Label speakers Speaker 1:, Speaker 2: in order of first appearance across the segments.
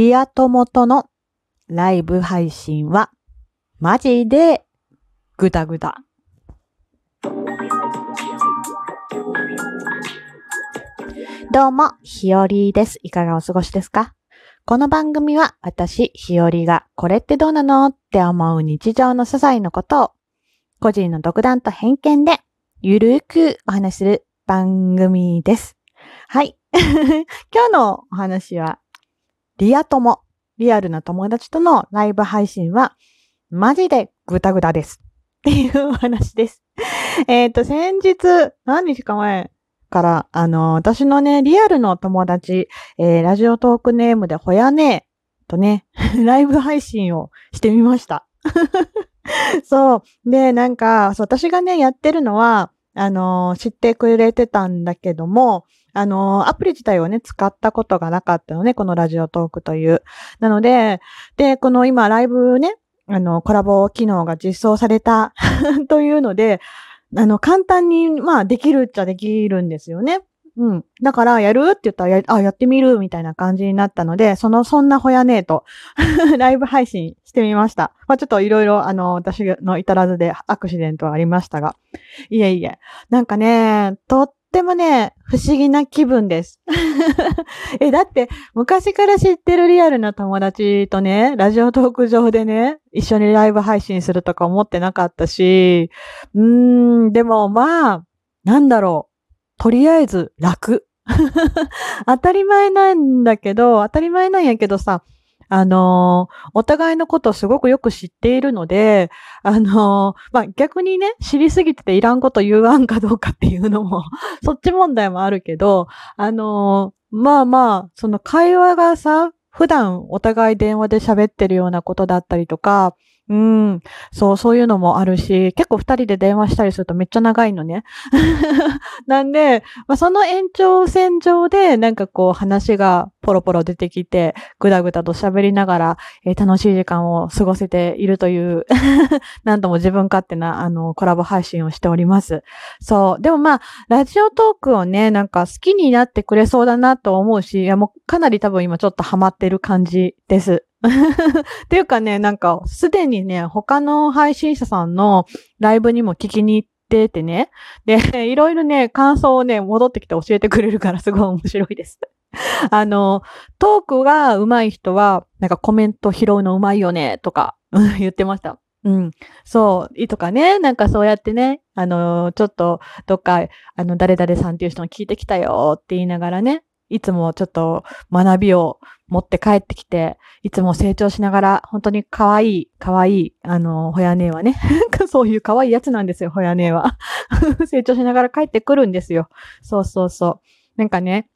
Speaker 1: リア友とのライブ配信は、マジでグダグダ。どうも、ひよりです。いかがお過ごしですか？この番組は私、ひよりがこれってどうなのって思う日常の些細なことを個人の独断と偏見でゆるーくお話しする番組です。はい。今日のお話はリア友、リアルな友達とのライブ配信は、マジでグダグダです。っていうお話です。えっと、先日、何日か前から、あの、私のね、リアルの友達、えー、ラジオトークネームでほやねとね、ライブ配信をしてみました。そう。で、なんか、私がね、やってるのは、あの、知ってくれてたんだけども、あの、アプリ自体をね、使ったことがなかったのね、このラジオトークという。なので、で、この今ライブね、あの、コラボ機能が実装された というので、あの、簡単に、まあ、できるっちゃできるんですよね。うん。だから、やるって言ったらや、あ、やってみるみたいな感じになったので、その、そんなほやねえと ライブ配信してみました。まあ、ちょっといろいろ、あの、私の至らずでアクシデントはありましたが。いえいえ。なんかね、とっってもね、不思議な気分です。え、だって、昔から知ってるリアルな友達とね、ラジオトーク上でね、一緒にライブ配信するとか思ってなかったし、うーん、でもまあ、なんだろう。とりあえず楽。当たり前なんだけど、当たり前なんやけどさ、あの、お互いのことをすごくよく知っているので、あの、まあ、逆にね、知りすぎてていらんこと言わんかどうかっていうのも そっち問題もあるけど、あの、まあまあ、その会話がさ、普段お互い電話で喋ってるようなことだったりとか、うん。そう、そういうのもあるし、結構二人で電話したりするとめっちゃ長いのね。なんで、まあ、その延長線上で、なんかこう話がポロポロ出てきて、ぐだぐだと喋りながら、えー、楽しい時間を過ごせているという なんとも自分勝手な、あの、コラボ配信をしております。そう。でもまあ、ラジオトークをね、なんか好きになってくれそうだなと思うし、いやもうかなり多分今ちょっとハマってる感じです。っていうかね、なんか、すでにね、他の配信者さんのライブにも聞きに行っててね。で、いろいろね、感想をね、戻ってきて教えてくれるからすごい面白いです。あの、トークが上手い人は、なんかコメント拾うの上手いよね、とか言ってました。うん。そう。いいとかね。なんかそうやってね。あの、ちょっと、どっか、あの、誰々さんっていう人に聞いてきたよって言いながらね。いつもちょっと学びを持って帰ってきて、いつも成長しながら、本当に可愛い、可愛い、あの、ホヤ姉はね。そういう可愛いやつなんですよ、ホヤ姉は。成長しながら帰ってくるんですよ。そうそうそう。なんかね、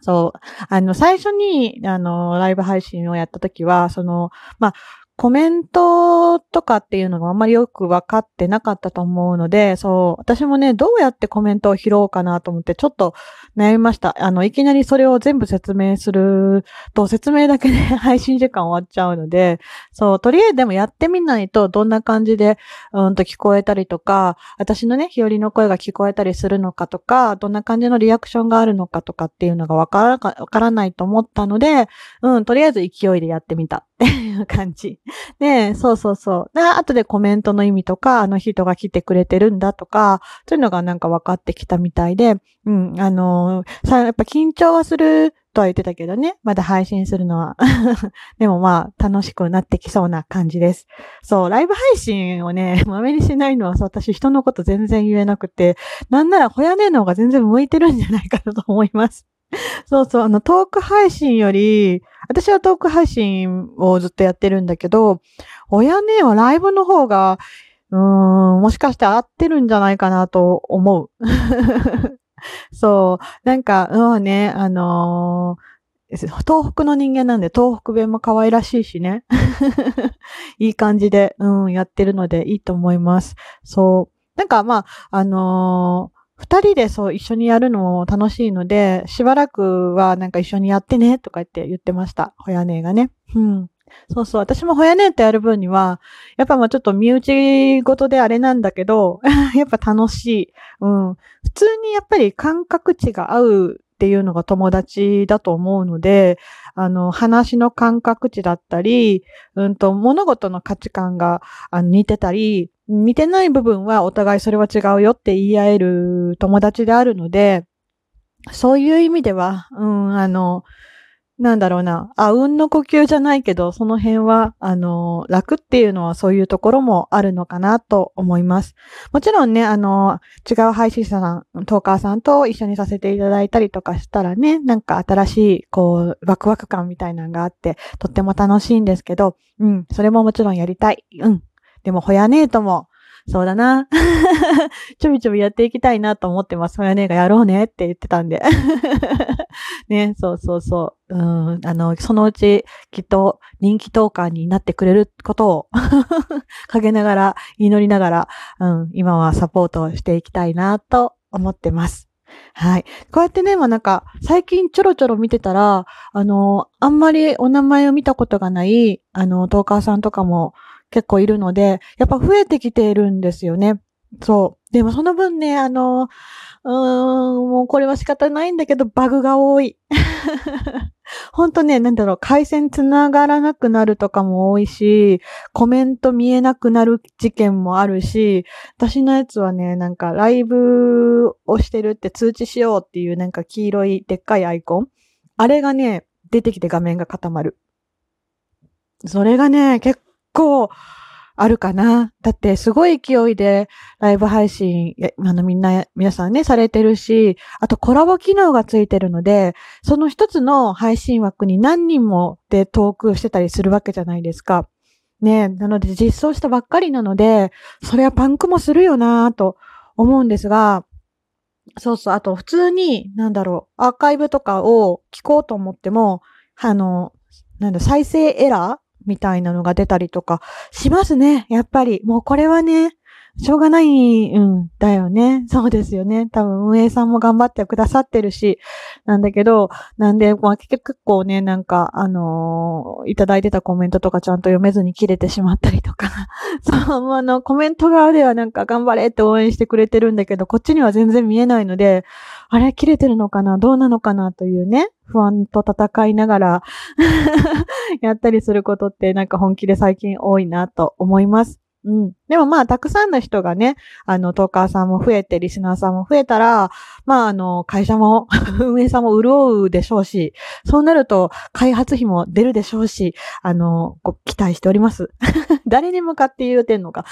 Speaker 1: そう、あの、最初に、あの、ライブ配信をやった時は、その、まあ、コメントとかっていうのがあんまりよく分かってなかったと思うので、そう、私もね、どうやってコメントを拾おうかなと思って、ちょっと悩みました。あの、いきなりそれを全部説明すると、説明だけで 配信時間終わっちゃうので、そう、とりあえずでもやってみないと、どんな感じで、うんと聞こえたりとか、私のね、日和の声が聞こえたりするのかとか、どんな感じのリアクションがあるのかとかっていうのがわから、わからないと思ったので、うん、とりあえず勢いでやってみたっていう感じ。で、そうそうそう。で、後でコメントの意味とか、あの人が来てくれてるんだとか、そういうのがなんか分かってきたみたいで、うん、あのー、さ、やっぱ緊張はするとは言ってたけどね、まだ配信するのは。でもまあ、楽しくなってきそうな感じです。そう、ライブ配信をね、まめにしないのは私人のこと全然言えなくて、なんならほやねの方が全然向いてるんじゃないかなと思います。そうそう、あの、トーク配信より、私はトーク配信をずっとやってるんだけど、親ねはライブの方が、うーん、もしかして合ってるんじゃないかなと思う。そう。なんか、うんね、あのー、東北の人間なんで東北弁も可愛らしいしね。いい感じで、うん、やってるのでいいと思います。そう。なんかまあ、あのー二人でそう一緒にやるのも楽しいので、しばらくはなんか一緒にやってねとか言って言ってました。ほやねえがね。うん。そうそう。私もほやねえってやる分には、やっぱまあちょっと身内ごとであれなんだけど、やっぱ楽しい。うん。普通にやっぱり感覚値が合うっていうのが友達だと思うので、あの、話の感覚値だったり、うんと、物事の価値観が似てたり、似てない部分はお互いそれは違うよって言い合える友達であるので、そういう意味では、うん、あの、なんだろうな、あうんの呼吸じゃないけど、その辺は、あの、楽っていうのはそういうところもあるのかなと思います。もちろんね、あの、違う配信者さん、トーカーさんと一緒にさせていただいたりとかしたらね、なんか新しい、こう、ワクワク感みたいなのがあって、とっても楽しいんですけど、うん、それももちろんやりたい。うん。でも、ほやねえとも、そうだな。ちょびちょびやっていきたいなと思ってます。ほやねえがやろうねって言ってたんで。ね、そうそうそう。うん、あの、そのうちきっと人気トーカーになってくれることを 陰ながら、祈りながら、うん、今はサポートをしていきたいなと思ってます。はい。こうやってね、まあなんか、最近ちょろちょろ見てたら、あの、あんまりお名前を見たことがない、あの、トーカーさんとかも結構いるので、やっぱ増えてきているんですよね。そう。でもその分ね、あの、うーん、もうこれは仕方ないんだけど、バグが多い。ほんとね、なんだろう、回線繋がらなくなるとかも多いし、コメント見えなくなる事件もあるし、私のやつはね、なんかライブをしてるって通知しようっていうなんか黄色いでっかいアイコン。あれがね、出てきて画面が固まる。それがね、結構あるかな。だってすごい勢いでライブ配信、あのみんな、皆さんね、されてるし、あとコラボ機能がついてるので、その一つの配信枠に何人もでトークしてたりするわけじゃないですか。ねなので実装したばっかりなので、それはパンクもするよなと思うんですが、そうそう、あと普通に、なんだろう、アーカイブとかを聞こうと思っても、あの、なんだ、再生エラーみたいなのが出たりとかしますね。やっぱり。もうこれはね、しょうがない、うん、だよね。そうですよね。多分運営さんも頑張ってくださってるし、なんだけど、なんで、まあ、結構ね、なんか、あのー、いただいてたコメントとかちゃんと読めずに切れてしまったりとか、そう、あの、コメント側ではなんか頑張れって応援してくれてるんだけど、こっちには全然見えないので、あれ、切れてるのかな？どうなのかな？というね、不安と戦いながら やったりすることってなんか本気で最近多いなと思います。うん。でもまあ、たくさんの人がね、あの、トーカーさんも増えて、リスナーさんも増えたら、まあ、あの、会社も 運営さんも潤うでしょうし、そうなると、開発費も出るでしょうし、あの、ご期待しております。誰に向かって言うてんのか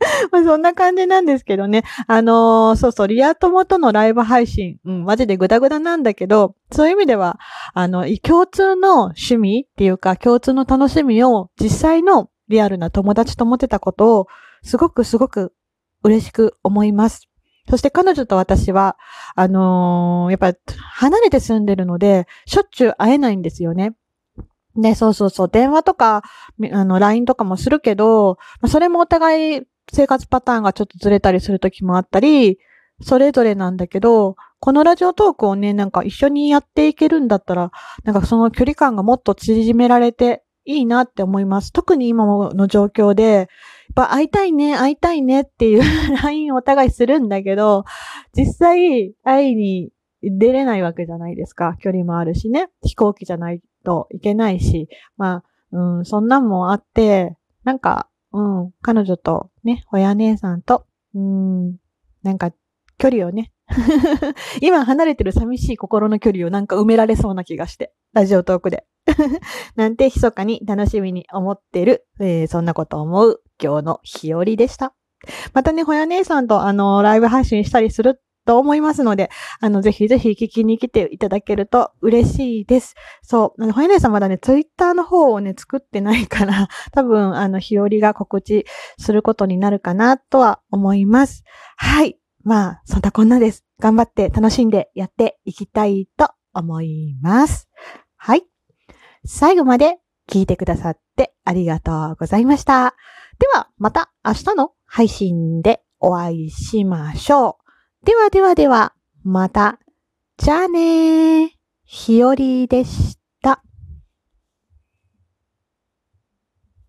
Speaker 1: まあそんな感じなんですけどね。あのー、そうそう、リア友とのライブ配信、うん、マジでグダグダなんだけど、そういう意味では、あの、共通の趣味っていうか、共通の楽しみを実際のリアルな友達と思ってたことを、すごくすごく嬉しく思います。そして彼女と私は、あのー、やっぱ離れて住んでるので、しょっちゅう会えないんですよね。ね、そうそうそう、電話とか、あの、LINE とかもするけど、それもお互い生活パターンがちょっとずれたりする時もあったり、それぞれなんだけど、このラジオトークをね、なんか一緒にやっていけるんだったら、なんかその距離感がもっと縮められていいなって思います。特に今の状況で、やっぱ会いたいね、会いたいねっていう LINE をお互いするんだけど、実際会いに出れないわけじゃないですか。距離もあるしね。飛行機じゃないといけないし。まあ、うん、そんなんもあって、なんか、うん、彼女とね、親姉さんと、うん、なんか、距離をね、今離れてる寂しい心の距離をなんか埋められそうな気がして、ラジオトークで。なんて密かに楽しみに思ってる、えー、そんなこと思う今日の日和でした。またね、ほや姉さんとあの、ライブ配信したりすると思いますので、あの、ぜひぜひ聞きに来ていただけると嬉しいです。そう。あの、ほや姉さんまだね、ツイッターの方をね、作ってないから、多分、あの、日和が告知することになるかなとは思います。はい。まあ、そんなこんなです。頑張って楽しんでやっていきたいと思います。はい。最後まで聞いてくださってありがとうございました。では、また明日の配信でお会いしましょう。ではではでは、また。じゃあねー。ひよりでした。